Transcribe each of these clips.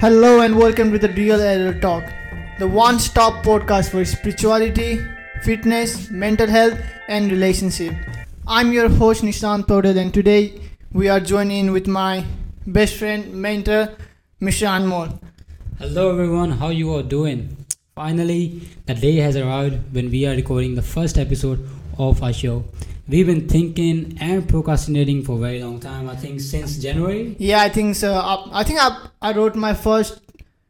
Hello and welcome to the Real Adult Talk, the one stop podcast for spirituality, fitness, mental health, and relationship. I'm your host Nishant Podal, and today we are joining in with my best friend, mentor, Mr. Anmol. Hello everyone, how you all doing? Finally, the day has arrived when we are recording the first episode of our show. We've been thinking and procrastinating for a very long time. I think since January. Yeah, I think so. Uh, I think I, I wrote my first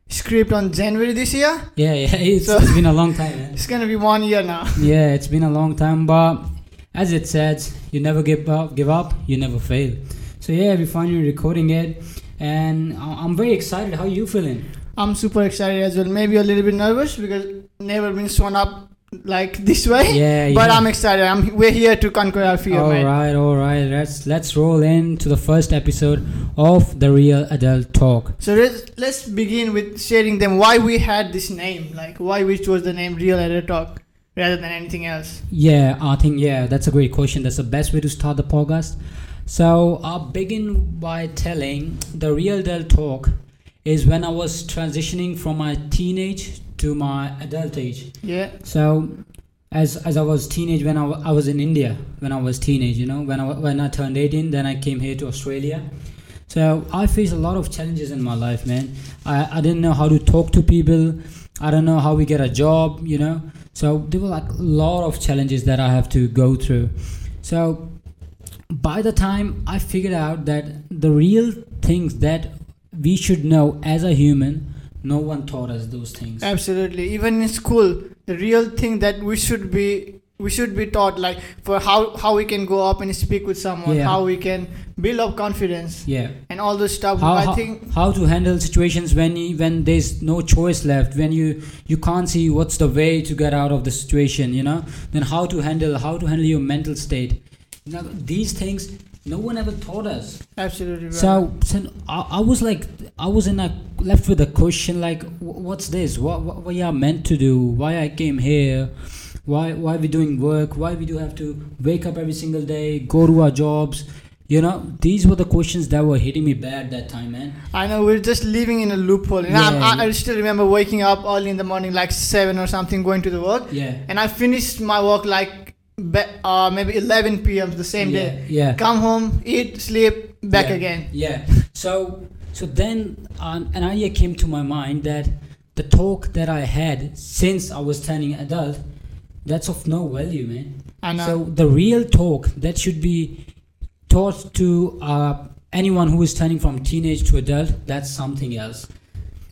script on January this year. Yeah, yeah, it's, So- it's been a long time. Man. It's gonna be one year now. Yeah, it's been a long time, but as it says, you never give up. Give up, you never fail. So yeah, we finally recording it, and I- I'm very excited. How are you feeling? I'm super excited as well. Maybe a little bit nervous because never been shown up like this way. Yeah, But. I'm excited. I'm we're here to conquer our fear, All man. right, all right. Let's let's roll into the first episode of the Real Adult Talk. So let's let's begin with sharing them why we had this name, like why we chose the name Real Adult Talk rather than anything else. Yeah, I think yeah, that's a great question. That's the best way to start the podcast. So I'll begin by telling the Real Adult Talk is when I was transitioning from my teenage to my adult age. Yeah, So as as I was teenage when I, was in India when I was teenage, you know, when I when I turned 18, then I came here to Australia. So I faced a lot of challenges in my life, man. I, I didn't know how to talk to people. I don't know how we get a job, you know. So there were like a lot of challenges that I have to go through. So by the time I figured out that the real things that we should know as a human, no one taught us those things. absolutely. Even in school, the real thing that we should be we should be taught like for how how we can go up and speak with someone, Yeah. how we can build up confidence Yeah. and all those stuff. how, I how, think how to handle situations when you, when there's no choice left when you you can't see what's the way to get out of the situation you know then how to handle how to handle your mental state now these things no one ever taught us. Absolutely right. so, so I, I was like i was in a left with a question like what's this? What, what what are meant to do? Why i came here? Why why we doing work? Why we do have to wake up every single day go to our jobs? You know these were the questions that were hitting me bad that time man. I know we're just living in a loophole. And Yeah, I, I, still remember waking up early in the morning, like seven or something, going to the work. yeah. And I finished my work like uh, maybe 11 p.m. the same yeah, day. Yeah. Come home, eat, sleep, back Yeah. again. Yeah. So so then um, an idea came to my mind that the talk that I had since I was turning adult, that's of no value, man. And So the real talk that should be taught to uh, anyone who is turning from teenage to adult, that's something else.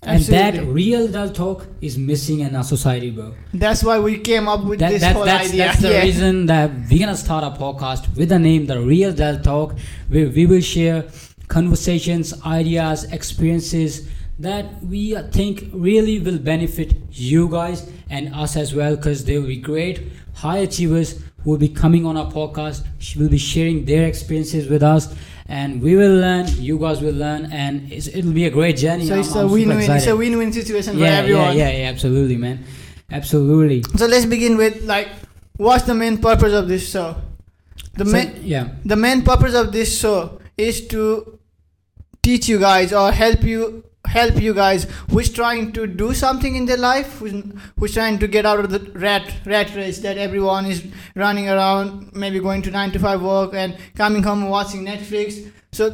And that real adult talk is missing in our society, bro. that's why we came up with That, this that, whole that's, idea. that's the Yeah. reason that we're gonna start a podcast with the name The Real Adult Talk, where we will share conversations, ideas, experiences that we think really will benefit you guys and us as well, because they will be great high achievers who will be coming on our podcast, she will be sharing their experiences with us. And we will learn, you guys will learn, and it's, it'll be a great journey. So I'm- it's I'm a win-win. It's a win-win situation for yeah, everyone. yeah, yeah, yeah, absolutely, man, absolutely. So let's begin with like, what's the main purpose of this show? The So, main yeah. the main purpose of this show is to teach you guys or help you help you guys who's trying to do something in their life who's, who's trying to get out of the rat rat race that everyone is running around maybe going to 9 to 5 work and coming home and watching netflix. So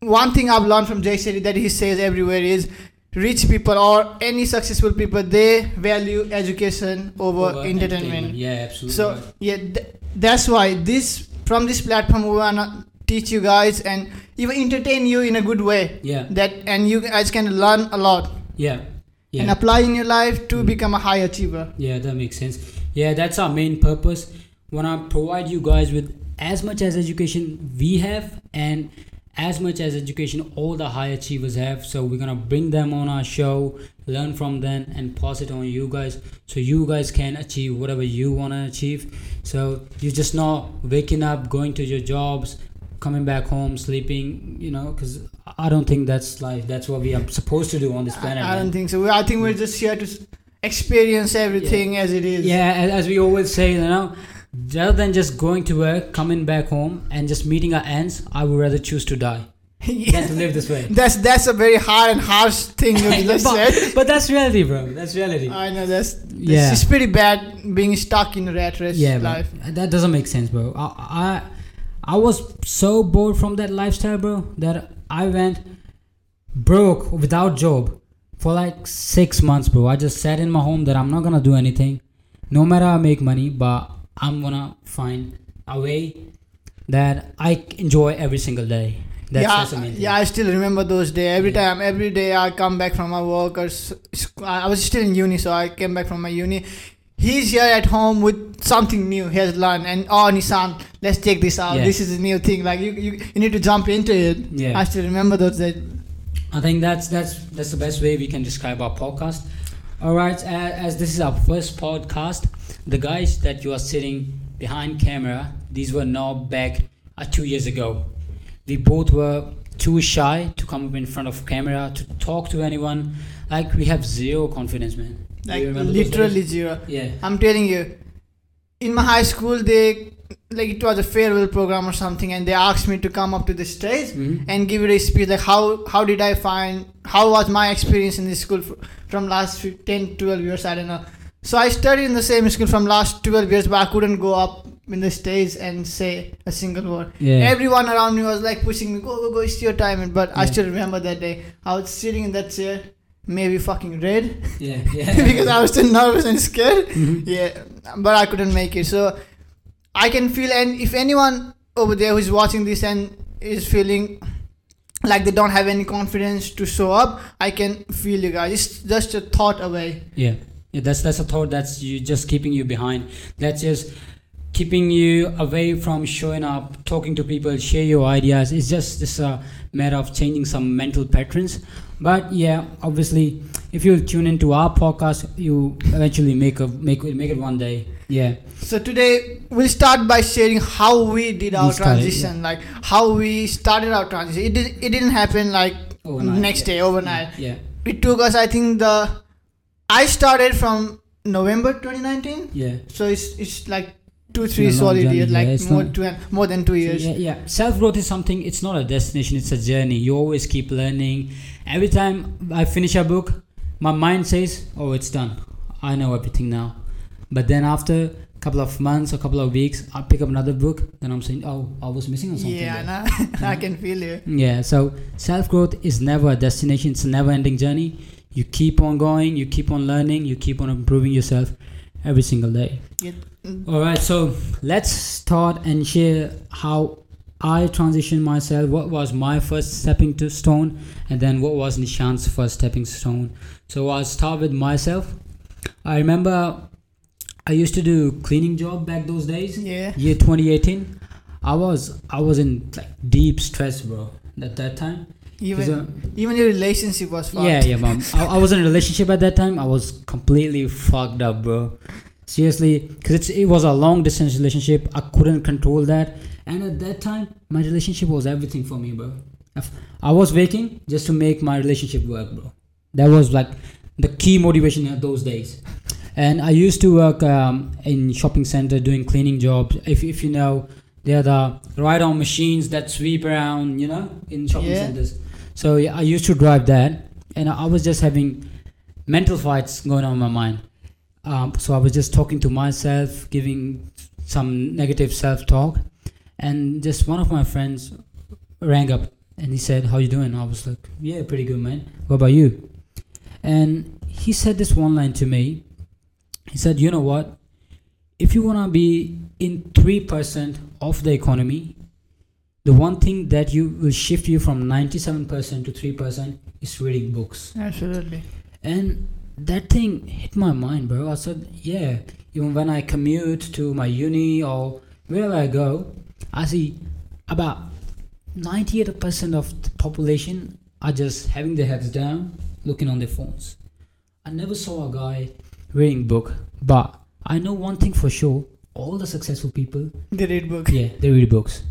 one thing i've learned from jay shetty that he says everywhere is rich people or any successful people they value education over, Over entertainment. Yeah, absolutely. so yeah, th- that's why this from this platform we wanna teach you guys and even entertain you in a good way. yeah, That and you guys can learn a lot yeah, yeah, and apply in your life to Mm. become a high achiever. yeah. That makes sense. Yeah, that's our main purpose. Want to provide you guys with as much as education we have and as much as education all the high achievers have. So we're gonna bring them on our show, learn from them, and pass it on you guys, so you guys can achieve whatever you wanna achieve. So you're just not waking up, going to your jobs, coming back home, sleeping. You know, because I don't think that's life. That's what we are supposed to do on this planet. I man. don't think so. I think we're just here to experience everything as it is. Yeah, as, as we always say, you know, rather than just going to work, coming back home, and just meeting our ends, I would rather choose to die. than to live this way. That's that's a very hard and harsh thing you just but, said. but that's reality, bro. That's reality. I know that's yeah. it's pretty bad being stuck in a rat race yeah, bro. life. that doesn't make sense, bro. I, I I was so bored from that lifestyle, bro, that I went broke without job for like six months, bro. I just sat in my home that I'm not gonna do anything, no matter I make money, but I'm gonna find a way that I enjoy every single day. That's, yeah, that's the main thing. yeah, I still remember those days. Every Yeah. time, every day I come back from my work or I was still in uni, so I came back from my uni. He's here at home with something new he has learned, and oh Nissan, let's check this out. Yeah. This is a new thing. Like you, you, you need to jump into it. Yeah. I still remember those days. I think that's that's that's the best way we can describe our podcast. All right, uh, as this is our first podcast, the guys that you are sitting behind camera, these were now back uh, two years ago. We both were too shy to come up in front of camera to talk to anyone. Like we have zero confidence, man. Like you remember those literally zero. Yeah. I'm telling you, in my high school, they like it was a farewell program or something, and they asked me to come up to the stage Mhm. and give it a speech. Like how how did I find how was my experience in this school from last 10, 12 years? I don't know. So I studied in the same school from last 12 years, but I couldn't go up in the stage and say a single word. Yeah. Everyone around me was like pushing me, go, go, go, it's your time. But I still remember that day. I was sitting in that chair, maybe fucking red, yeah. Yeah. because I was still nervous and scared. Mhm. Yeah, but I couldn't make it. So I can feel, and if anyone over there who's watching this and is feeling like they don't have any confidence to show up, I can feel you guys. It's just a thought away. Yeah, yeah. That's that's a thought that's you just keeping you behind. That's just keeping you away from showing up, talking to people, share your ideas. It's just this a matter of changing some mental patterns. But yeah, obviously, if you tune into our podcast, you eventually make a make it make it one day. Yeah, So today we'll start by sharing how we did our We started, transition, like how we started our transition. It did, it didn't happen like Overnight, next yeah. day overnight. yeah, It took us, I think the I started from November 2019. yeah. So it's it's like two three solid journey, years, like yeah, more two, more than two years. Yeah, yeah. Self growth is something. It's not a destination. It's a journey. You always keep learning. Every time I finish a book, my mind says, "Oh, it's done. I know everything now." But then after a couple of months, a couple of weeks, I pick up another book. Then I'm saying, "Oh, I was missing something." Yeah, there." nah, I can feel you. Yeah. So self growth is never a destination. It's a never ending journey. You keep on going. You keep on learning. You keep on improving yourself every single day. Yeah. Mm. All right, so let's start and share how I transitioned myself. What was my first stepping to stone, and then what was Nishan's first stepping stone. So I'll start with myself. I remember I used to do cleaning job back those days. Yeah. Year 2018. I was I was in like deep stress, bro. At that time. Even uh, even your relationship was fucked. yeah, yeah, mom. I, I was in a relationship at that time. I was completely fucked up, bro. Seriously, because it was a long distance relationship. I couldn't control that, and at that time, my relationship was everything for me, bro. I was waking just to make my relationship work, bro. That was like the key motivation at those days. And I used to work um, in shopping center doing cleaning jobs. If if you know, they're the ride-on machines that sweep around, you know, in shopping Yeah. centers. So yeah, I used to drive that, and I was just having mental fights going on in my mind. Um, so I was just talking to myself, giving some negative self-talk, and just one of my friends rang up and he said, "How you doing?" I was like, "Yeah, pretty good, man. What about you?" And he said this one line to me. He said, "You know what? If you wanna be in three percent of the economy, the one thing that you will shift you from ninety-seven percent to three percent is reading books." Absolutely. And that thing hit my mind, bro. I said, yeah, even when I commute to my uni or wherever I go, I see about 98% of the population are just having their heads down, looking on their phones. I never saw a guy reading book, but I know one thing for sure. All the successful people, they read books yeah, they read books.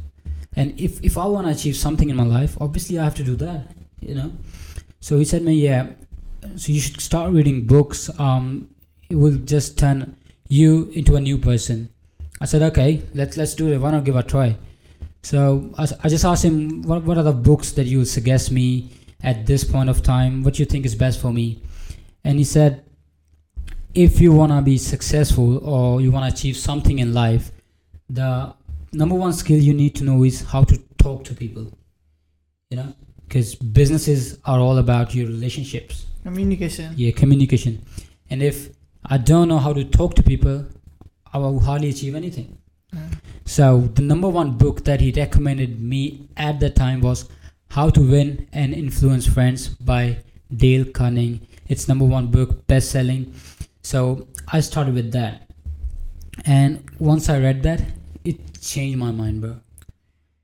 And if, if I want to achieve something in my life, obviously I have to do that, you know? So he said me, yeah, so you should start reading books. Um, it will just turn you into a new person. I said, okay, let's let's do it. Why not give it a try? So I, I just asked him, what, what are the books that you suggest me at this point of time? What you think is best for me? And he said, if you want to be successful or you want to achieve something in life, the number one skill you need to know is how to talk to people. You know, because businesses are all about your relationships Communication. yeah communication and if i don't know how to talk to people i will hardly achieve anything Yeah. so the number one book that he recommended me at the time was how to win and influence friends by Dale Carnegie it's number one book best selling so i started with that and once i read that changed my mind bro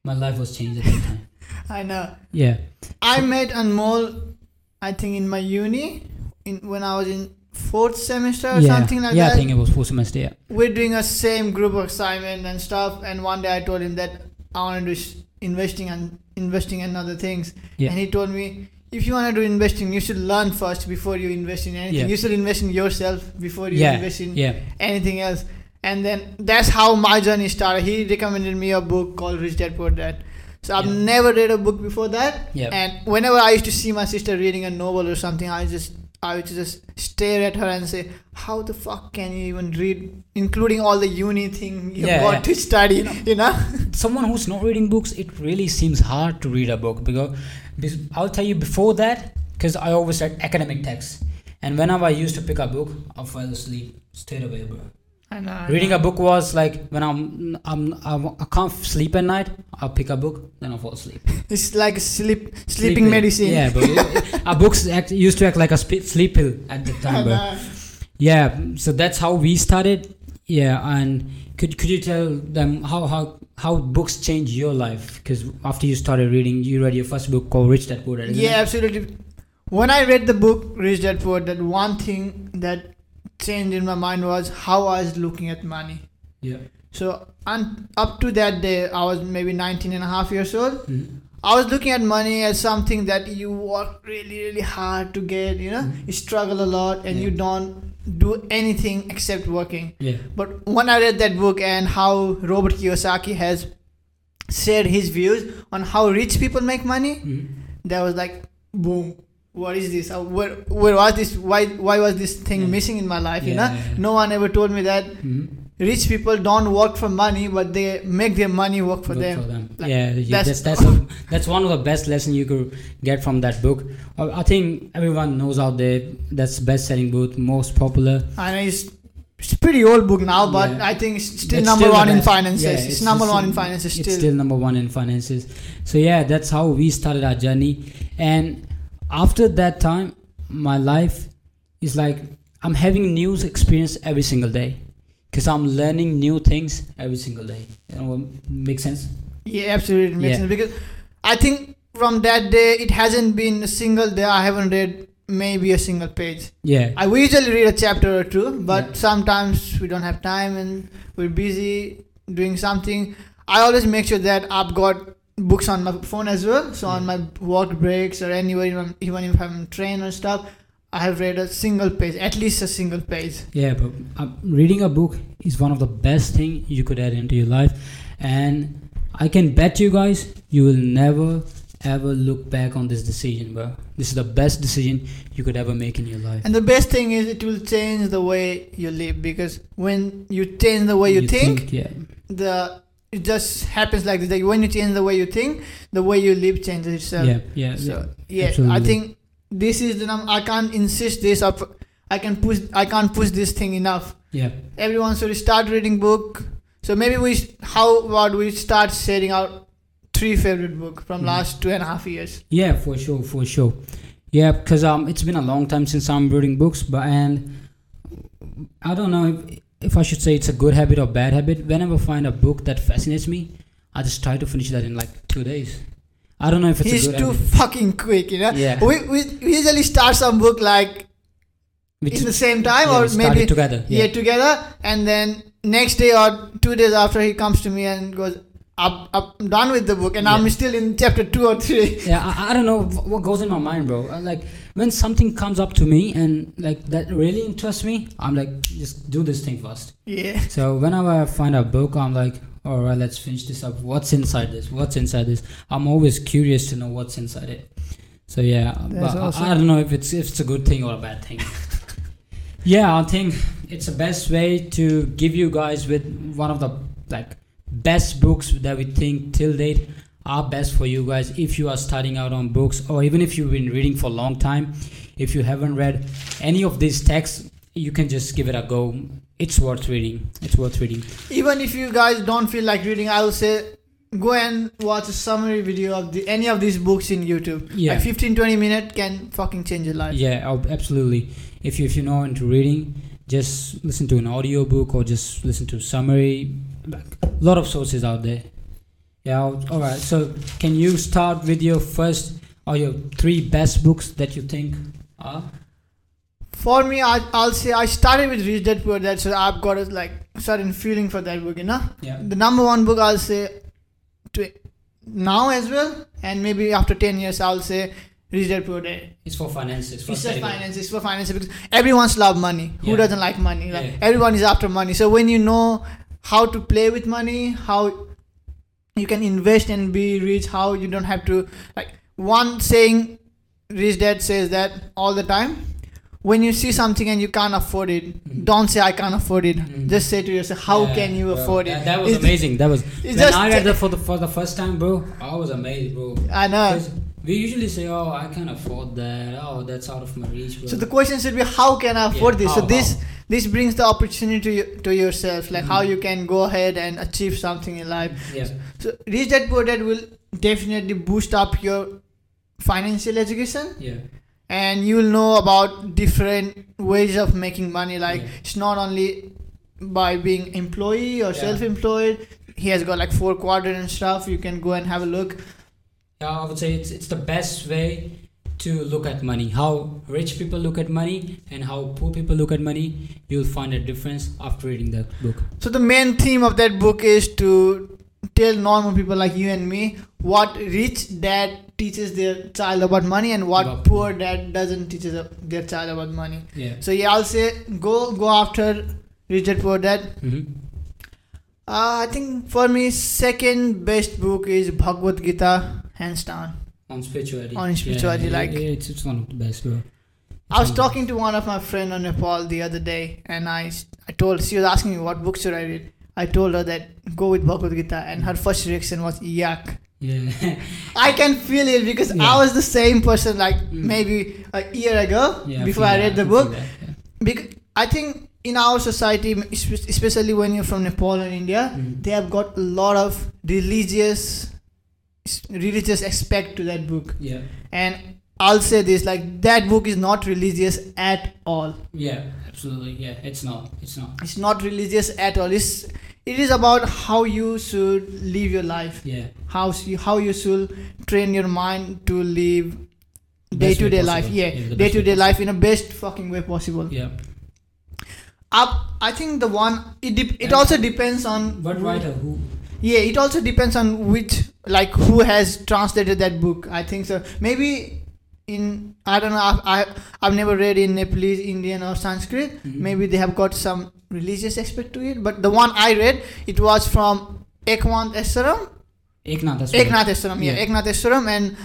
my life was changed at that time I know. yeah I met Anmol, I think in my uni, in when I was in fourth semester or yeah something like yeah that. i think it was fourth semester yeah We're doing a same group of assignment and stuff. And one day I told him that I want to do investing and investing and other things. Yeah. And he told me, if you want to do investing, you should learn first before you invest in anything. Yeah. You should invest in yourself before you yeah invest in yeah anything else. And then that's how my journey started. He recommended me a book called Rich Dad Poor Dad. So I've never read a book before that. yeah And whenever I used to see my sister reading a novel or something, I just I would just stare at her and say, "How the fuck can you even read, including all the uni thing you Yeah, got yeah. to study?" You know? someone who's not reading books, it really seems hard to read a book because, because I'll tell you before that, because I always read academic texts, and whenever I used to pick a book, I fell asleep straight away, bro. I know. I Reading know. a book was like when I'm, I'm, I'm I can't sleep at night. I'll pick a book, then I'll fall asleep. it's like sleep sleeping medicine. Yeah, but our books act, used to act like a sp- sleep pill at the time, bro. know. Yeah, so that's how we started. Yeah, and could could you tell them how how how books change your life? Because after you started reading, you read your first book called Rich Dad Poor Dad. Yeah, it? absolutely. When I read the book Rich Dad Poor Dad, one thing that changed in my mind was how I was looking at money. yeah. So un- up to that day, I was maybe 19 and a half years old. Mhm. I was looking at money as something that you work really, really hard to get. You know, Mhm. you struggle a lot and you don't do anything except working. Yeah. But when I read that book and how Robert Kiyosaki has shared his views on how rich people make money, Mhm. that was like, boom. What is this? Uh, Where, where was this? Why, why was this thing Yeah. missing in my life? you know, yeah, yeah. no one ever told me that Mhm. rich people don't work for money, but they make their money work for Good them. for them. Like, yeah, yeah, that's- that's that's a, that's one of the best lessons you could get from that book. Uh, I think everyone knows out there that's best selling book, most popular. And it's it's a pretty old book now, but Yeah. I think it's still number still one in finances. Yeah, it's, it's number still- one in finances It's still. still number one in finances. So yeah, that's how we started our journey. And after that time, my life is like I'm having new experience every single day because I'm learning new things every single day. You know, make sense? Yeah, absolutely it makes Yeah. sense because I think from that day it hasn't been a single day I haven't read maybe a single page. Yeah. I we usually read a chapter or two, but Yeah. sometimes we don't have time and we're busy doing something. I always make sure that I've got books on my phone as well. So on my work breaks or anywhere, even even if I'm train or stuff, I have read a single page, at least a single page. Yeah, but uh, reading a book is one of the best thing you could add into your life, and I can bet you guys you will never ever look back on this decision, bro. This is the best decision you could ever make in your life. And the best thing is it will change the way you live because when you change the way you, think, yeah, the it just happens like this. Like when you change the way you think, the way you live changes itself. yeah, yeah, So yeah, I think this is the num- I can't insist this up. I can push. I can't push this thing enough. yeah, Everyone should start reading book. So maybe we how about we start sharing out three favorite book from Mhm. last two and a half years. yeah, for sure, for sure. Yeah, because um, it's been a long time since I'm reading books, but and I don't know if, if I should say it's a good habit or bad habit. Whenever I find a book that fascinates me, I just try to finish that in like two days. I don't know if it's He's too habit. fucking quick, you know. Yeah. We, we we usually start some book like in the same time yeah, or maybe together. yeah. together and then next day or two days after he comes to me and goes up, up I'm done with the book and I'm still in chapter two or three yeah I, I don't know what goes in my mind bro Uh, like when something comes up to me and like that really interests me i'm like just do this thing first yeah so whenever i find a book i'm like all right, let's finish this up. What's inside this? What's inside this? I'm always curious to know what's inside it. So yeah, but I- I don't know if it's if it's a good thing or a bad thing. yeah, I think it's the best way to give you guys with one of the like best books that we think till date are best for you guys if you are starting out on books or even if you've been reading for a long time. If you haven't read any of these texts, you can just give it a go. It's worth reading. It's worth reading. Even if you guys don't feel like reading, I will say go and watch a summary video of the any of these books in YouTube. Yeah. Like 15 20 minutes can fucking change your life. Yeah, absolutely. If you if you're not into reading, just listen to an audiobook or just listen to summary. Like a lot of sources out there. Yeah. All all right. So can you start with your first or your three best books that you think are? For me, I, I'll say I started with Rich Dad Poor Dad, so I've got a like certain feeling for that book, you know. Yeah. The number one book I'll say to now as well, and maybe after 10 years I'll say Poor Dad. It's for finances. For It's for finance. It's for finance because everyone's love money. Who doesn't like money? Like Yeah. everyone is after money. So when you know how to play with money, how you can invest and be rich, how you don't have to like one saying rich dad says that all the time. When you see something and you can't afford it, Mhm. don't say I can't afford it. Mhm. Just say to yourself, how Yeah, can you bro. afford it? that was It's- amazing. That was when I read that for the for the first time, bro. I was amazed, bro. I know. We usually say, "Oh, I can't afford that. Oh, that's out of my reach." Bro. So the question should be, how can I afford Yeah, this? so this how? this brings the opportunity to, you, to yourself, like how Mhm. you can go ahead and achieve something in life. yeah. So Rich Dad Poor will definitely boost up your financial education, Yeah. and you'll know about different ways of making money. Like Yeah. it's not only by being employee or Yeah. self-employed. He has got like four quadrant and stuff. You can go and have a look. Yeah, I would say it's it's the best way to look at money. How rich people look at money and how poor people look at money. You'll find a difference after reading that book. So the main theme of that book is to tell normal people like you and me what rich dad teaches their child about money and what About- poor dad doesn't teach their child about money. Yeah. So yeah, I'll say go go after rich dad poor dad. hmm Uh, I think for me second best book is Bhagavad Gita, hands down. On spirituality. On spirituality, Yeah, like- it- it's it's one of the best, bro. I was It's one of- talking to one of my friend on Nepal the other day, and I I told she was asking me what book should I read. I told her that go with Bhagavad Gita, and her first reaction was yuck. Yeah. I can feel it because Yeah. I was the same person like Mm. maybe a year ago yeah. before I that, read the book. that, yeah. Because I think in our society, especially when you're from Nepal and India, Mhm. they have got a lot of religious religious aspect to that book. Yeah. And I'll say this like that book is not religious at all. Yeah. Absolutely. Yeah. It's not. It's not. It's not religious at all. It's it is about how you should live your life. Yeah. How you, how you should train your mind to live day to day life. Yeah, Day to day life in a best fucking way possible. Yeah. Up, I think the one it dep it also depends on But writer who? yeah it also depends on which like who has translated that book. I think so. Maybe in I don't know. I've, I I've never read in Nepalese, Indian, or Sanskrit. Mhm. Maybe they have got some religious aspect to it. But the one I read, it was from Eknath Easwaran. Eknath. What- Eknath Easwaran, yeah, Yeah. Eknath Easwaran, and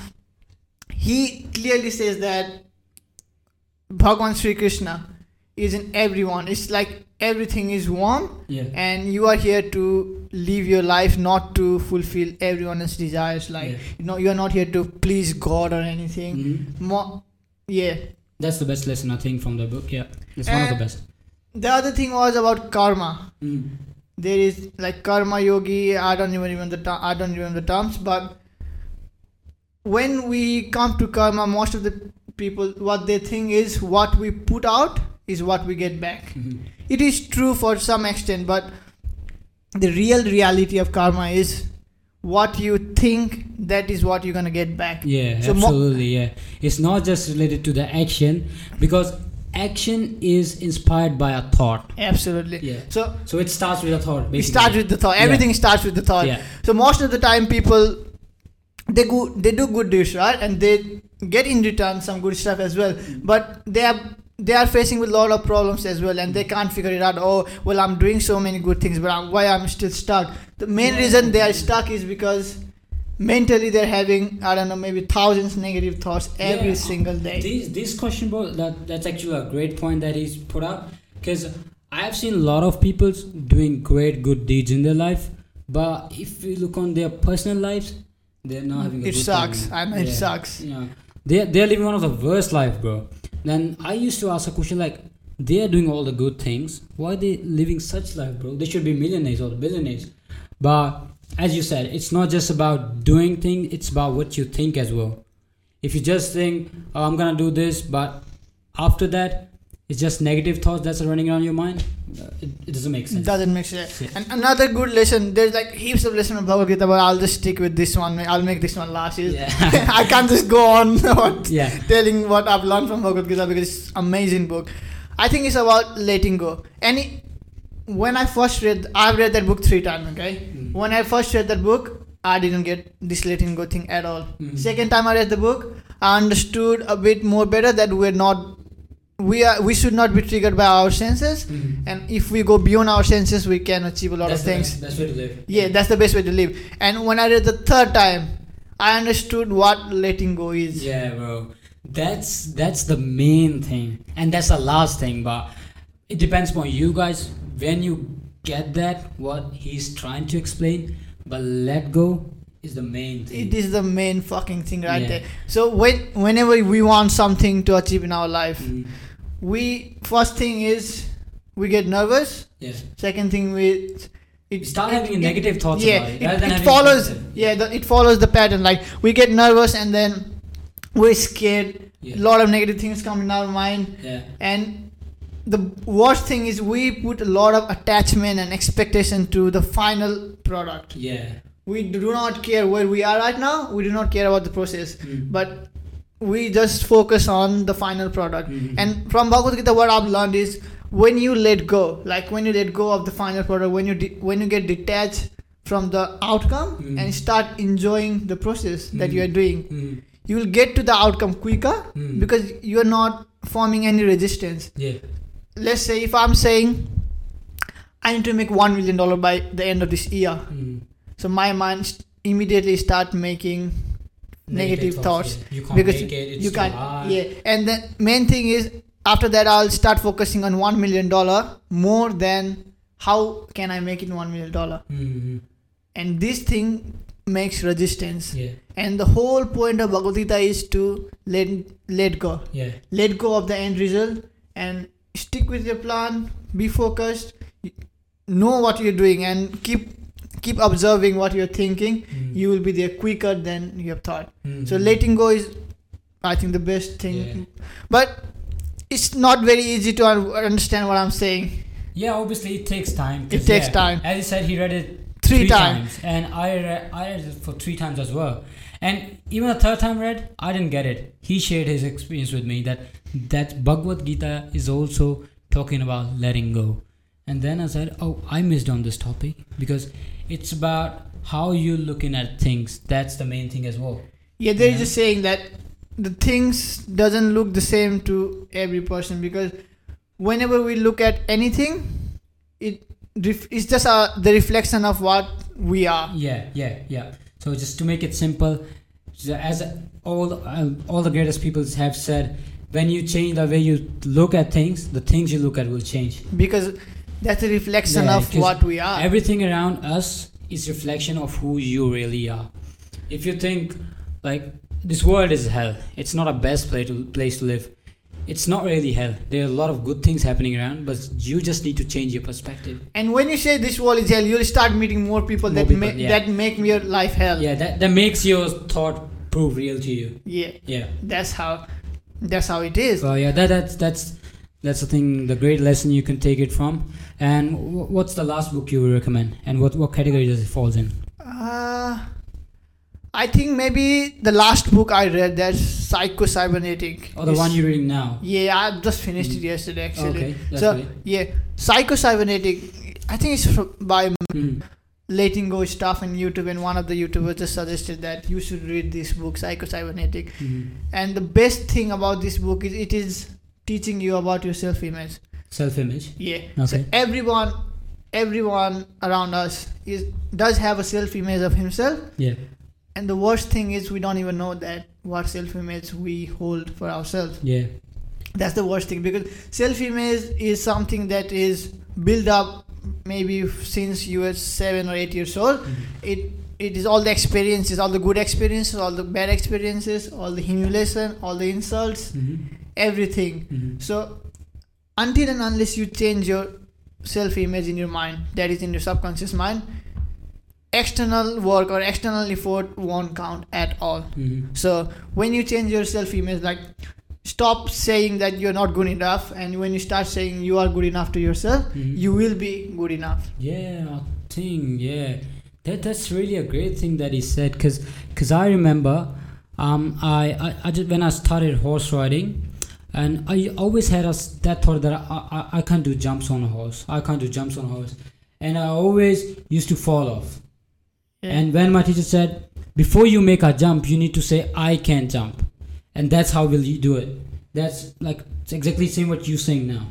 he clearly says that Bhagwan Sri Krishna is in everyone. It's like everything is one, Yeah. and you are here to live your life, not to fulfill everyone's desires. Like Yeah. you know, you are not here to please God or anything. Mhm. More, yeah. That's the best lesson I think from the book. Yeah. It's one of the best. The other thing was about karma. Mm. there is like karma yogi i don't even remember the ter- i don't remember the terms but when we come to karma most of the people what they think is what we put out is what we get back Mhm. it is true for some extent but the real reality of karma is what you think that is what you're gonna get back Yeah, So mo- absolutely. yeah, it's not just related to the action because action is inspired by a thought. absolutely Yeah. so So it starts with a thought. it Basically. starts with the thought Yeah. everything starts with the thought Yeah. So most of the time, people they go they do good deeds, right? And they get in return some good stuff as well. But they are they are facing with a lot of problems as well and they can't figure it out oh well i'm doing so many good things but I'm, why i'm still stuck the main Yeah. reason they are stuck is because mentally they're having i don't know maybe thousands negative thoughts every Yeah. single day This this question, bro, that that's actually a great point that he's put up because I have seen a lot of people doing great good deeds in their life, but if you look on their personal lives, they're not having. A it sucks time. i mean it sucks Yeah, they they're living one of the worst life, bro. Then I used to ask a question like, they are doing all the good things. Why are they living such life, bro? They should be millionaires or billionaires. But as you said, it's not just about doing things; it's about what you think as well. If you just think, "Oh, I'm gonna do this," but after that, it's just negative thoughts that's running around your mind. uh, It, it doesn't make sense. It doesn't make sense Yeah. and another good lesson there's like heaps of lessons of bhagavad gita but i'll just stick with this one i'll make this one last Yeah. i can't just go on yeah. telling what I've learned from Bhagavad Gita because it's amazing book. I think it's about letting go. Any when I first read, I've read that book three times. Okay, Mm. when I first read that book, I didn't get this letting go thing at all. Mhm. Second time I read the book, I understood a bit more better that we're not, we are, we should not be triggered by our senses. Mhm. And if we go beyond our senses, we can achieve a lot that's of the things. best, best way to live. Yeah, that's the best way to live. And when I read the third time, I understood what letting go is. Yeah, bro. That's that's the main thing, and that's the last thing. But it depends upon you guys when you get that what he's trying to explain. But let go is the main thing. It is the main fucking thing right Yeah. there. So when whenever we want something to achieve in our life, Mm, we first thing is we get nervous. Yes. Second thing we it start it- having it- negative thoughts yeah, about it. it, it follows positive. yeah the, it follows the pattern. Like we get nervous and then we're scared. Yeah. A lot of negative things come in our mind, Yeah. and the worst thing is we put a lot of attachment and expectation to the final product. Yeah. We do not care where we are right now. We do not care about the process. Mm. but we just focus on the final product Mhm. and from bhagavad gita what i've learned is when you let go like when you let go of the final product when you de- when you get detached from the outcome Mhm. and start enjoying the process that you are doing Mm. you will get to the outcome quicker Mhm. because you're not forming any resistance Yeah. let's say if i'm saying i need to make 1 million dollar by the end of this year Mm. so my mind immediately start making negative thoughts yeah. You can't because it. It's you can't hard. yeah and the main thing is after that i'll start focusing on one million dollar more than how can i make it one million dollar Mm. and this thing makes resistance Yeah. and the whole point of bhagavad gita is to let let go Yeah. let go of the end result and stick with your plan be focused know what you're doing and keep keep observing what you're thinking Mm. you will be there quicker than you have thought Mm. so letting go is, I think, the best thing. Yeah. But it's not very easy to un- understand what I'm saying. Yeah, obviously it takes time It takes yeah, time. As he said, he read it Three times. and I read, I read it for three times as well. And even the third time read, I didn't get it. He shared his experience with me that that Bhagavad Gita is also talking about letting go. And then I said, oh, I missed on this topic because it's about how you're looking at things. That's the main thing as well. Yeah, there is Yeah. a saying that the things doesn't look the same to every person because whenever we look at anything, it ref- it's just uh, the reflection of what we are. Yeah, yeah, yeah. So just to make it simple, as all uh, all the greatest people have said, when you change the way you look at things, the things you look at will change. Because that's a reflection Yeah, of what we are. Everything around us is reflection of who you really are. If you think like this world is hell, it's not a best place to place to live. It's not really hell. There are a lot of good things happening around, but you just need to change your perspective. and when you say this world is hell, you'll start meeting more people More that people, make yeah. that make your life hell. Yeah, that that makes your thought prove real to you. yeah. Yeah. That's how that's how it is. So yeah, that that's that's that's the thing, the great lesson you can take it from. And wh- what's the last book you would recommend? And what what category does it falls in? Uh, I think maybe the last book I read that's Psycho Cybernetic. Or the Is- one you're reading now? Yeah, I just finished it yesterday actually. Okay, so great. yeah, Psycho Cybernetic. I think it's fro- by Mm. letting go stuff on YouTube, and one of the YouTubers just suggested that you should read this book, Psycho Cybernetic. Mm. And the best thing about this book is it is teaching you about your self image. Self image. Yeah. So Okay. everyone, everyone around us is does have a self image of himself, Yeah. and the worst thing is we don't even know that what self image we hold for ourselves. Yeah. That's the worst thing because self image is something that is built up maybe since you were seven or eight years old. It it is all the experiences, all the good experiences, all the bad experiences, all the humiliation, all the insults, hmm everything. hmm So until and unless you change your self image in your mind, that is in your subconscious mind, external work or external effort won't count at all. hmm So when you change your self image, like stop saying that you're not good enough, and when you start saying you are good enough to yourself, Mhm. you will be good enough. Yeah, I think yeah, that that's really a great thing that he said because because I remember um I I, I just, when I started horse riding. And I always had us that thought that I, I, I can't do jumps on a horse. I can't do jumps on a horse. And I always used to fall off. Yeah. And when my teacher said, before you make a jump, you need to say, I can jump. And that's how will you do it. That's like it's exactly same what you're saying now.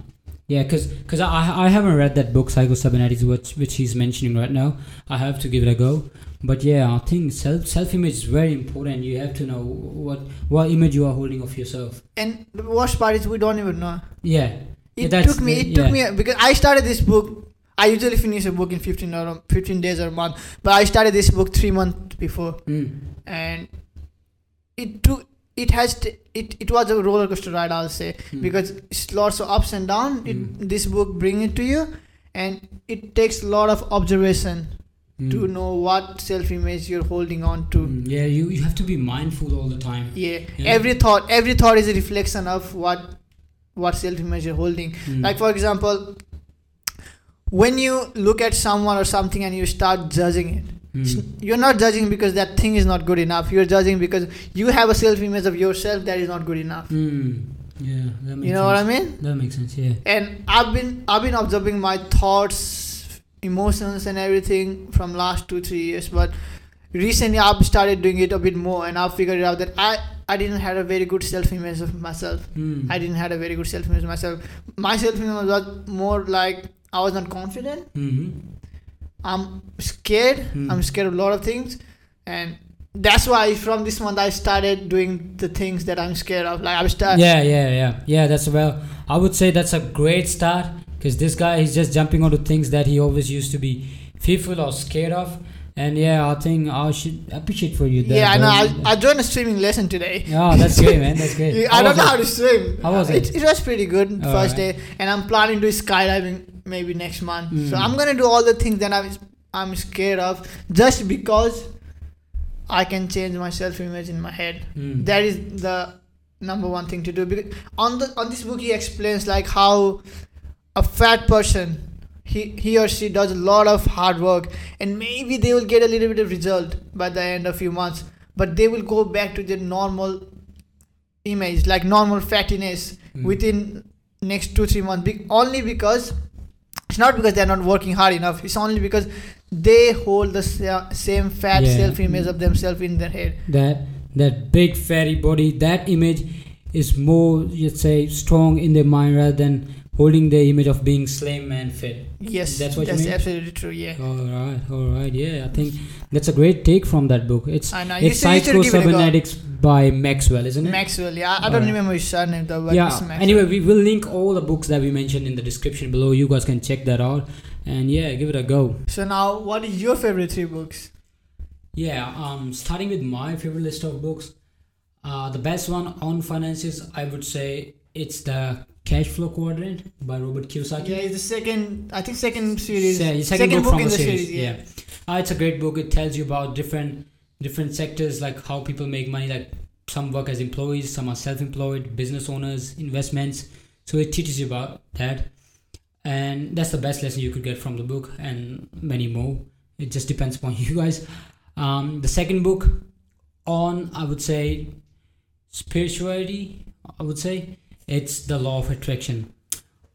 Yeah, because cause I, I haven't read that book, Psycho Cybernetics, which, which he's mentioning right now. I have to give it a go. But yeah, I think self self image is very important. You have to know what what image you are holding of yourself. and the worst part is we don't even know. Yeah. It that's took me. the- It took yeah. me because I started this book. I usually finish a book in fifteen or fifteen days or a month, but I started this book three months before, Mm. and it took. It has. T- it it was a roller coaster ride. I'll say Mm. because it's lots of ups and downs. Mm. This book bring it to you, and it takes a lot of observation Mm. to know what self image you're holding on to. Mm, Yeah, you, you have to be mindful all the time. Yeah. Yeah. every thought, every thought is a reflection of what what self image you're holding. Mm. Like for example, when you look at someone or something and you start judging it, Mm. you're not judging because that thing is not good enough. You're judging because you have a self image of yourself that is not good enough. Yeah, that makes You know what I mean? That makes sense. Yeah. And I've been I've been observing my thoughts, emotions, and everything from last two three years, but recently I've started doing it a bit more, and I've figured out that I I didn't have a very good self image of myself. Mm. I didn't have a very good self image of myself. My self image was more like I was not confident. hmm I'm scared. Hmm. I'm scared of a lot of things, and that's why from this month I started doing the things that I'm scared of. Like I'm start. Yeah, yeah, yeah, yeah. That's well. I would say that's a great start because this guy is just jumping onto things that he always used to be fearful or scared of. And yeah, I think I should appreciate for you. That, Yeah, I know. I, I joined a swimming lesson today. Oh, that's great, man. That's great. I How don't know it? how to swim. How was it? it? It was pretty good Oh, first right. day, and I'm planning to do skydiving maybe next month. So Mm. I'm gonna do all the things that I'm I'm scared of just because I can change my self image in my head. Mm. That is the number one thing to do. Because on the on this book he explains like how a fat person he he or she does a lot of hard work and maybe they will get a little bit of result by the end of few months, but they will go back to their normal image like normal fattiness Mm. within next two three months be- only because it's not because they're not working hard enough it's only because they hold the sa- same fat Yeah. self image of themselves in their head that that big fatty body that image is more let's say strong in their mind rather than holding the image of being slim and fit yes That's what you that's mean? absolutely true yeah all right all right yeah i think that's a great take from that book it's I know. It's should, you should give it a go. psycho-cybernetics by maxwell isn't it Maxwell, yeah. I, I don't Alright. remember his surname though, but it's yeah Maxwell. anyway we will link all the books that we mentioned in the description below you guys can check that out and yeah give it a go So now, what is your favorite three books? Yeah, um, starting with my favorite list of books, uh, the best one on finances, I would say it's the Cash Flow Quadrant by Robert Kiyosaki. Yeah, it's the second. I think second series. Se- second, book, from in the, the series. series. Yeah. yeah, Uh, it's a great book. It tells you about different different sectors, like how people make money. Like some work as employees, some are self-employed, business owners, investments. So it teaches you about that, and that's the best lesson you could get from the book, and many more. It just depends upon you guys. Um, the second book on, I would say, spirituality. I would say it's the law of attraction,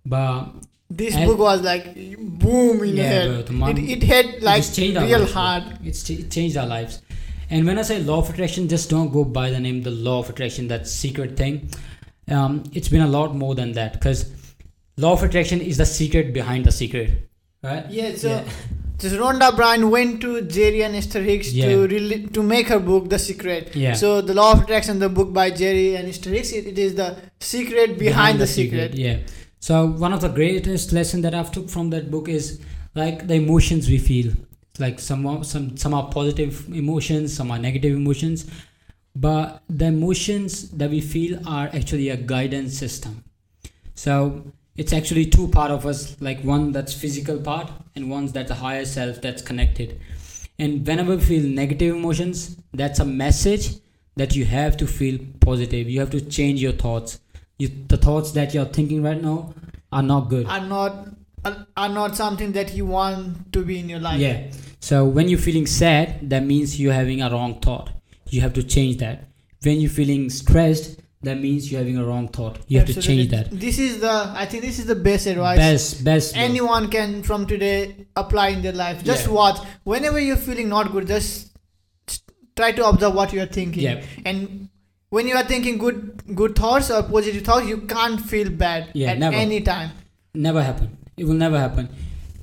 but This book was like boom in Yeah, head. bro, it, it hit like changed real hard. It's ch- it changed our lives. And when I say law of attraction, just don't go by the name the law of attraction, that secret thing. um, it's been a lot more than that because law of attraction is the secret behind the secret, right? Yeah, so Yeah. just Rhonda Bryan went to Jerry and Esther Hicks Yeah. to really, to make her book The Secret. Yeah. So the Law of Attraction, the book by Jerry and Esther Hicks, it, it is the secret behind, the, secret. Yeah. So one of the greatest lesson that I've took from that book is like the emotions we feel. Like some are- some some are positive emotions, some are negative emotions, but the emotions that we feel are actually a guidance system. So it's actually two part of us, like one that's physical part and one that's a higher self that's connected. And whenever we feel negative emotions, that's a message that you have to feel positive. You have to change your thoughts. You, the thoughts that you're thinking right now are not good. Are not are not something that you want to be in your life. Yeah. So when you're feeling sad, that means you're having a wrong thought. You have to change that. When you're feeling stressed, that means you're having a wrong thought. You have to change that. This is the I think this is the best advice. Best, best. anyone can from today apply in their life just Yeah. watch whenever you're feeling not good just try to observe what you're thinking Yeah. and when you are thinking good good thoughts or positive thoughts you can't feel bad Yeah, at never. any time Never happen. It will never happen.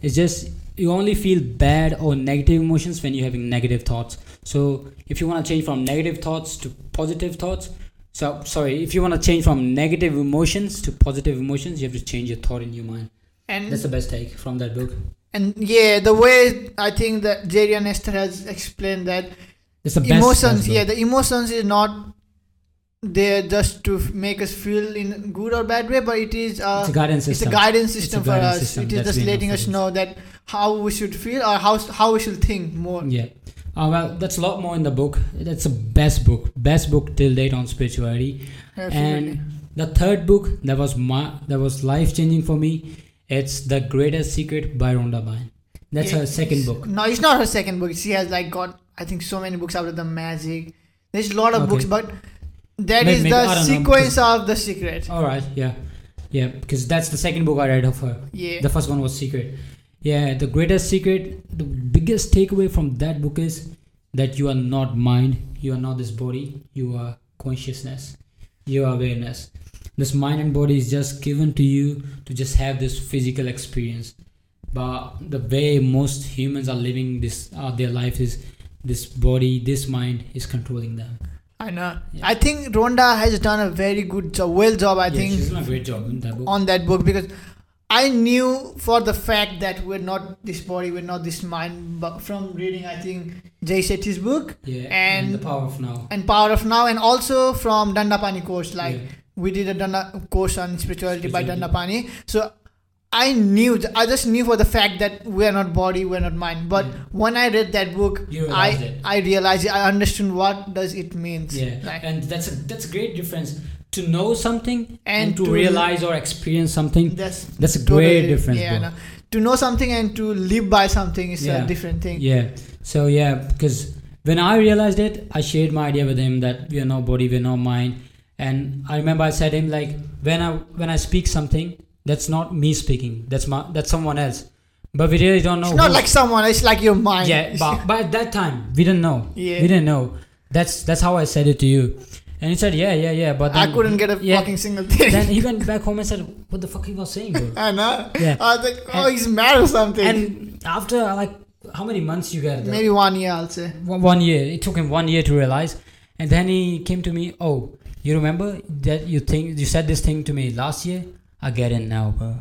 It's just you only feel bad or negative emotions when you're having negative thoughts. So if you want to change from negative thoughts to positive thoughts, so sorry, if you want to change from negative emotions to positive emotions, you have to change your thought in your mind. and That's the best take from that book. and yeah the way i think that jerry and esther has explained that It's the best. emotions best yeah the emotions is not there just to f- make us feel in good or bad way but it is uh, it's a guidance system. it's system. a guidance It's a system for guidance us system it is that's just letting us know that how we should feel or how how we should think more Yeah. Uh, well, that's a lot more in the book. That's the best book, best book till date on spirituality. Absolutely. And the third book that was my that was life changing for me. It's the Greatest Secret by Rhonda Byrne. That's Yeah, her second book. No, it's not her second book. She has like got I think so many books out of the magic. There's a lot of Okay. books, but that May- is maybe- the don't know, sequence of the secret. All right, yeah, yeah, because that's the second book I read of her. Yeah. The first one was Secret. Yeah, the greatest secret, the biggest takeaway from that book is that you are not mind, you are not this body, you are consciousness, you are awareness. This mind and body is just given to you to just have this physical experience. But the way most humans are living this uh, their life is this body, this mind is controlling them. I know. Yeah. I think Rhonda has done a very good job, well job. I yeah, think she's done a great job in that book. on that book because I knew for the fact that we're not this body, we're not this mind. But from reading, I think Jay Shetty's book yeah, and- the power of now. and Power of Now, and also from Dandapani course, like. Yeah. we did a Danda course on spirituality by Spirituality. Dandapani. So I knew, I just knew for the fact that we're not body, we're not mind. But Yeah. when I read that book, realized I it. I realized it. I understood what does it means. Yeah, Like, and that's a that's a great difference to know something and, And to, to- realize or experience something. that's That's a totally- great difference, Yeah, bro. to know something and to live by something is Yeah. a different thing. Yeah. So yeah, because when I realized it, I shared my idea with him that we are no body, we are no mind. And I remember I said to him like when I when I speak something, that's not me speaking. That's my that's someone else. But we really don't know. It's not who- like someone. It's like your mind. yeah, but, but at that time we didn't know. Yeah. We didn't know. That's that's how I said it to you. And he said, yeah, yeah, yeah. But I couldn't get a yeah. fucking single thing. Then he went back home and said, "What the fuck he was saying, bro?" I know. Yeah. I was like, oh, And- he's mad or something. And after like how many months you get? Maybe one year, I'll say. one one year. It took him one year to realize, and then he came to me. Oh, you remember that you think you said this thing to me last year? I get it now, bro.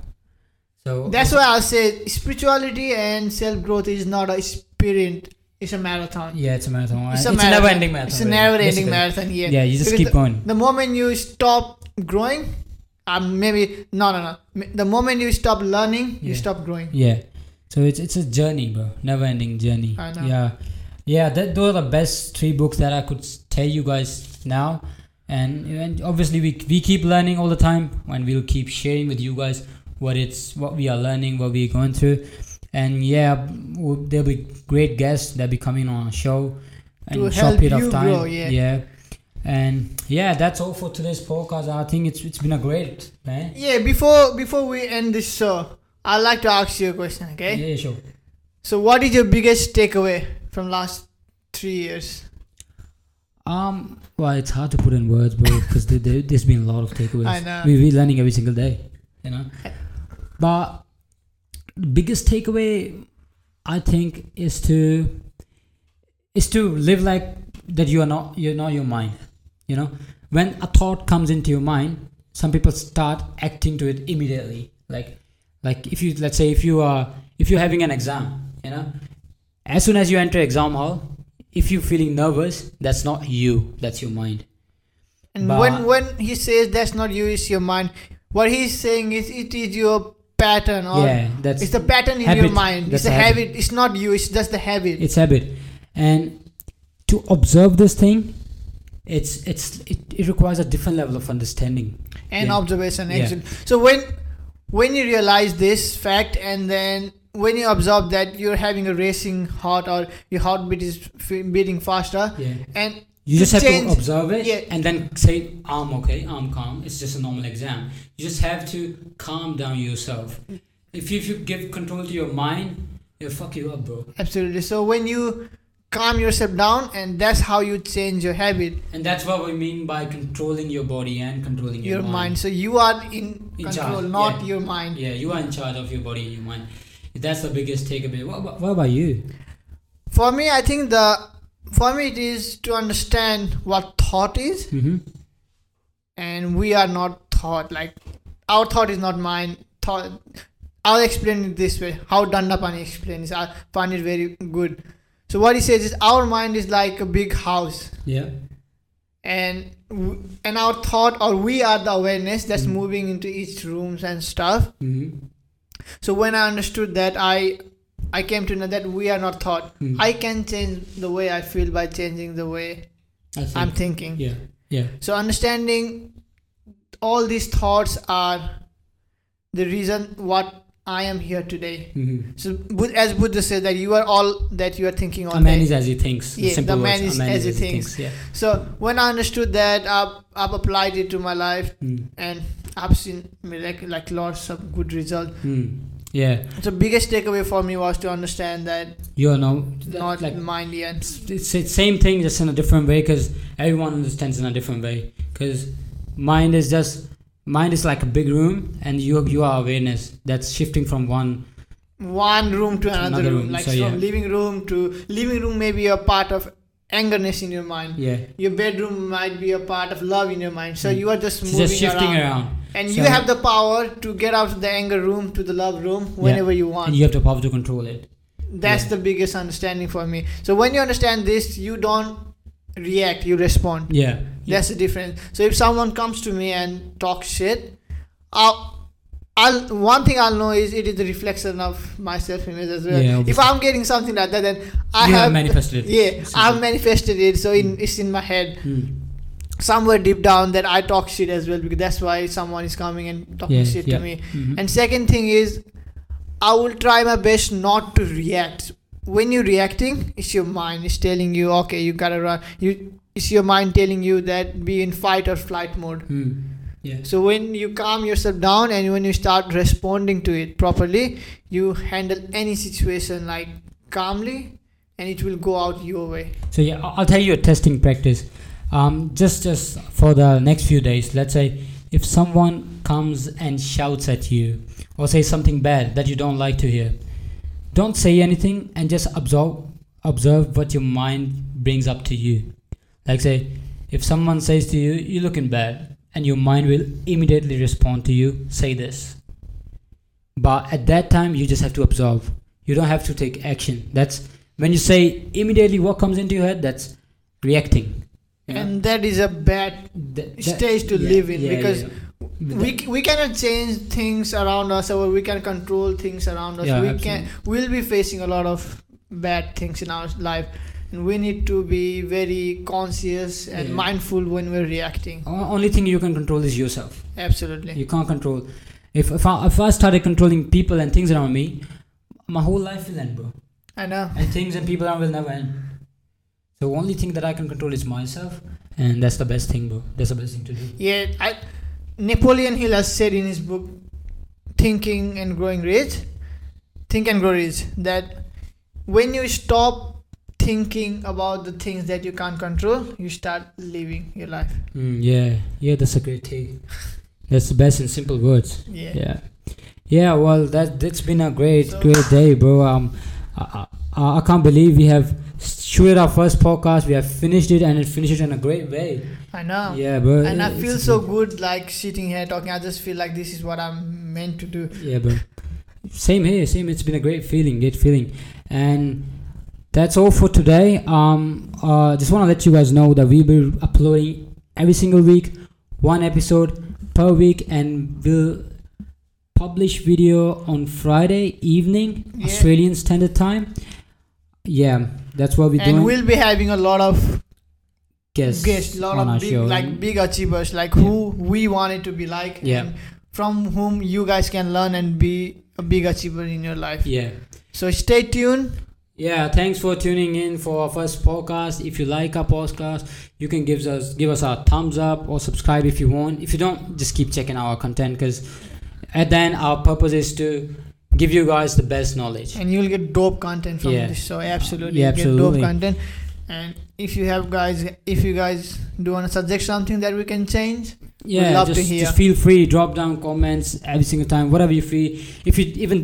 So That's why I'll say spirituality and self growth is not a sprint. It's a marathon. Yeah, it's a marathon. It's It's a a, marathon. never-ending marathon. It's a never-ending basically. marathon. Yeah. Yeah, you just Because keep the, going. The moment you stop growing, um, maybe no, no, no. The moment you stop learning, you stop growing. Yeah. So it's it's a journey, bro. Never ending journey. I know. Yeah. Yeah, that those are the best three books that I could tell you guys now. And, and obviously we, we keep learning all the time and we'll keep sharing with you guys what it's what we are learning, what we're going through. And yeah, there'll be great guests that'll be coming on our show in To a short period of time. grow, yeah. And yeah, that's all for today's podcast. I think it's it's been a great man. Yeah. Before before we end this show, I'd like to ask you a question. Okay. Yeah, sure. So, what is your biggest takeaway from last three years? Um, well, it's hard to put in words, bro, because there, there, there's been a lot of takeaways. I know. We, we're learning every single day, you know. But the biggest takeaway, I think, is to is to live like that. You are not you're not your mind. You know, when a thought comes into your mind, some people start acting to it immediately. Like like if you let's say if you are if you're having an exam, you know, as soon as you enter exam hall, if you're feeling nervous, that's not you. That's your mind. And But- when when he says that's not you, it's your mind. What he's saying is it is your pattern or yeah, that's it's the pattern in habit. your mind. That's it's a habit. habit. It's not you. It's just the habit. it's habit and to observe this thing it's it's it, it requires a different level of understanding and Yeah. observation Yeah. So when when you realize this fact and then when you observe that you're having a racing heart or your heartbeat is f- beating faster yeah and you just have change- to observe it yeah. and then say i'm okay i'm calm. It's just a normal exam. You just have to calm down yourself. If you, if you give control to your mind it'll fuck you up bro. Absolutely. So when you calm yourself down and that's how you change your habit. And that's what we mean by controlling your body and controlling your, your mind. so you are in, In control charge, not yeah. your mind. Yeah you are in charge of your body and your mind. That's the biggest takeaway. What, what, what about you? For me i think the for me it is to understand what thought is. Mm-hmm. and we are not thought like our thought is not mine. Thought i'll explain it this way. How dandapani explains i find it very good. So what he says is our mind is like a big house. Yeah. And and our thought or we are the awareness that's Mhm. moving into each rooms and stuff. Mm-hmm. so when i understood that i i came to know that we are not thought Mhm. i can change the way i feel by changing the way think. i'm thinking Yeah, yeah, so understanding all these thoughts are the reason what I am here today. mm-hmm. So as Buddha said that you are all that you are thinking a on. man is as he thinks. Yeah, simple the man words, is man as he thinks. Yeah. So when I understood that, I've, I've applied it to my life Mm. and I've seen like like lots of good results. Mm. Yeah, So biggest takeaway for me was to understand that you know, not like mind yet. it's the same thing, just in a different way, because everyone understands in a different way. Because mind is just mind is like a big room, and you you are awareness that's shifting from one. One room to another, another room, room, like so from yeah. living room to living room may be a part of angerness in your mind. Yeah, Your bedroom might be a part of love in your mind. So Mm. you are just it's moving just shifting around. around, And So- you have the power to get out of the anger room to the love room whenever you want. and you have the power to control it. That's yeah. the biggest understanding for me. So when you understand this, you don't react, you respond. Yeah, That's the difference. So if someone comes to me and talks shit, I'll, I'll one thing I'll know is it is the reflection of my self image as well. Yeah, if. I'm getting something like that, then I you have have manifested. it. Yeah, I've manifested it, so in, it's in my head. Mm. Somewhere deep down that I talk shit as well because that's why someone is coming and talking Yeah, shit yeah. to me. Mhm. And second thing is, I will try my best not to react. When you're reacting, it's your mind. is telling you, okay, you gotta run. You, it's your mind telling you that be in fight or flight mode. Mm. Yeah. So when you calm yourself down and when you start responding to it properly, you handle any situation like calmly, and it will go out your way. So yeah, I'll tell you a testing practice. Um, just just for the next few days, let's say if someone comes and shouts at you or say something bad that you don't like to hear, don't say anything and just observe observe what your mind brings up to you. Like say, if someone says to you, "You're looking bad," and your mind will immediately respond to you, say this. But at that time, you just have to observe. You don't have to take action. That's when you say immediately what comes into your head. That's reacting. And that is a bad Th- that- stage to yeah, live in yeah, because we, we cannot change things around us or we can control things around us we absolutely. can we'll be facing a lot of bad things in our life and we need to be very conscious and mindful when we're reacting only thing you can control is yourself. absolutely You can't control. If if I, if I started controlling people and things around me, my whole life will end, bro. i know And things and people around will never end. The only thing that I can control is myself, and that's the best thing, bro. That's the best thing to do. yeah I, napoleon hill has said in his book thinking and growing rich think and grow rich that when you stop thinking about the things that you can't control, you start living your life. Mm, yeah, yeah, that's a great thing. That's the best in simple words. Yeah. Yeah, yeah. Well, that that's been a great, So- great day, bro. Um, I, I, I can't believe we have shooted our first podcast. We have finished it and it finished it in a great way. I know. Yeah, bro. And I feel so good like sitting here talking. I just feel like this is what I'm meant to do. Yeah, bro. Same here. Same. It's been a great feeling. Great feeling. And that's all for today. Um, uh, just want to let you guys know that we'll be uploading every single week, one episode per week, and we'll publish video on Friday evening, Yeah. Australian Standard Time. Yeah, that's what we're and doing. we'll be having a lot of guests, guests, lot on of our big, show. like big achievers, like who we want it to be like, Yeah. and from whom you guys can learn and be a big achiever in your life. yeah. So stay tuned. Yeah, thanks for tuning in for our first podcast. If you like our podcast, you can give us give us a thumbs up or subscribe if you want. If you don't, just keep checking our content because at the end our purpose is to give you guys the best knowledge. and you'll get dope content from Yeah. this show absolutely Yeah, You'll get dope content and if you have guys if you guys do want to suggest something that we can change Yeah, love to just, hear. just feel free. Drop down comments every single time, whatever you feel. If you even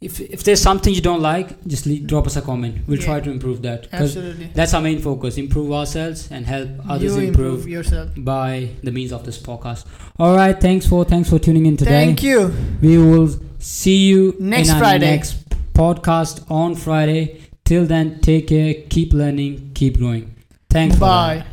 if if there's something you don't like, just leave, drop us a comment. We'll Yeah. try to improve that absolutely that's our main focus: improve ourselves and help others you improve. improve yourself by the means of this podcast. All right, thanks for thanks for tuning in today. thank you We will see you Next Friday. next podcast on Friday. Till then, take care, keep learning, keep growing. Thanks. Bye.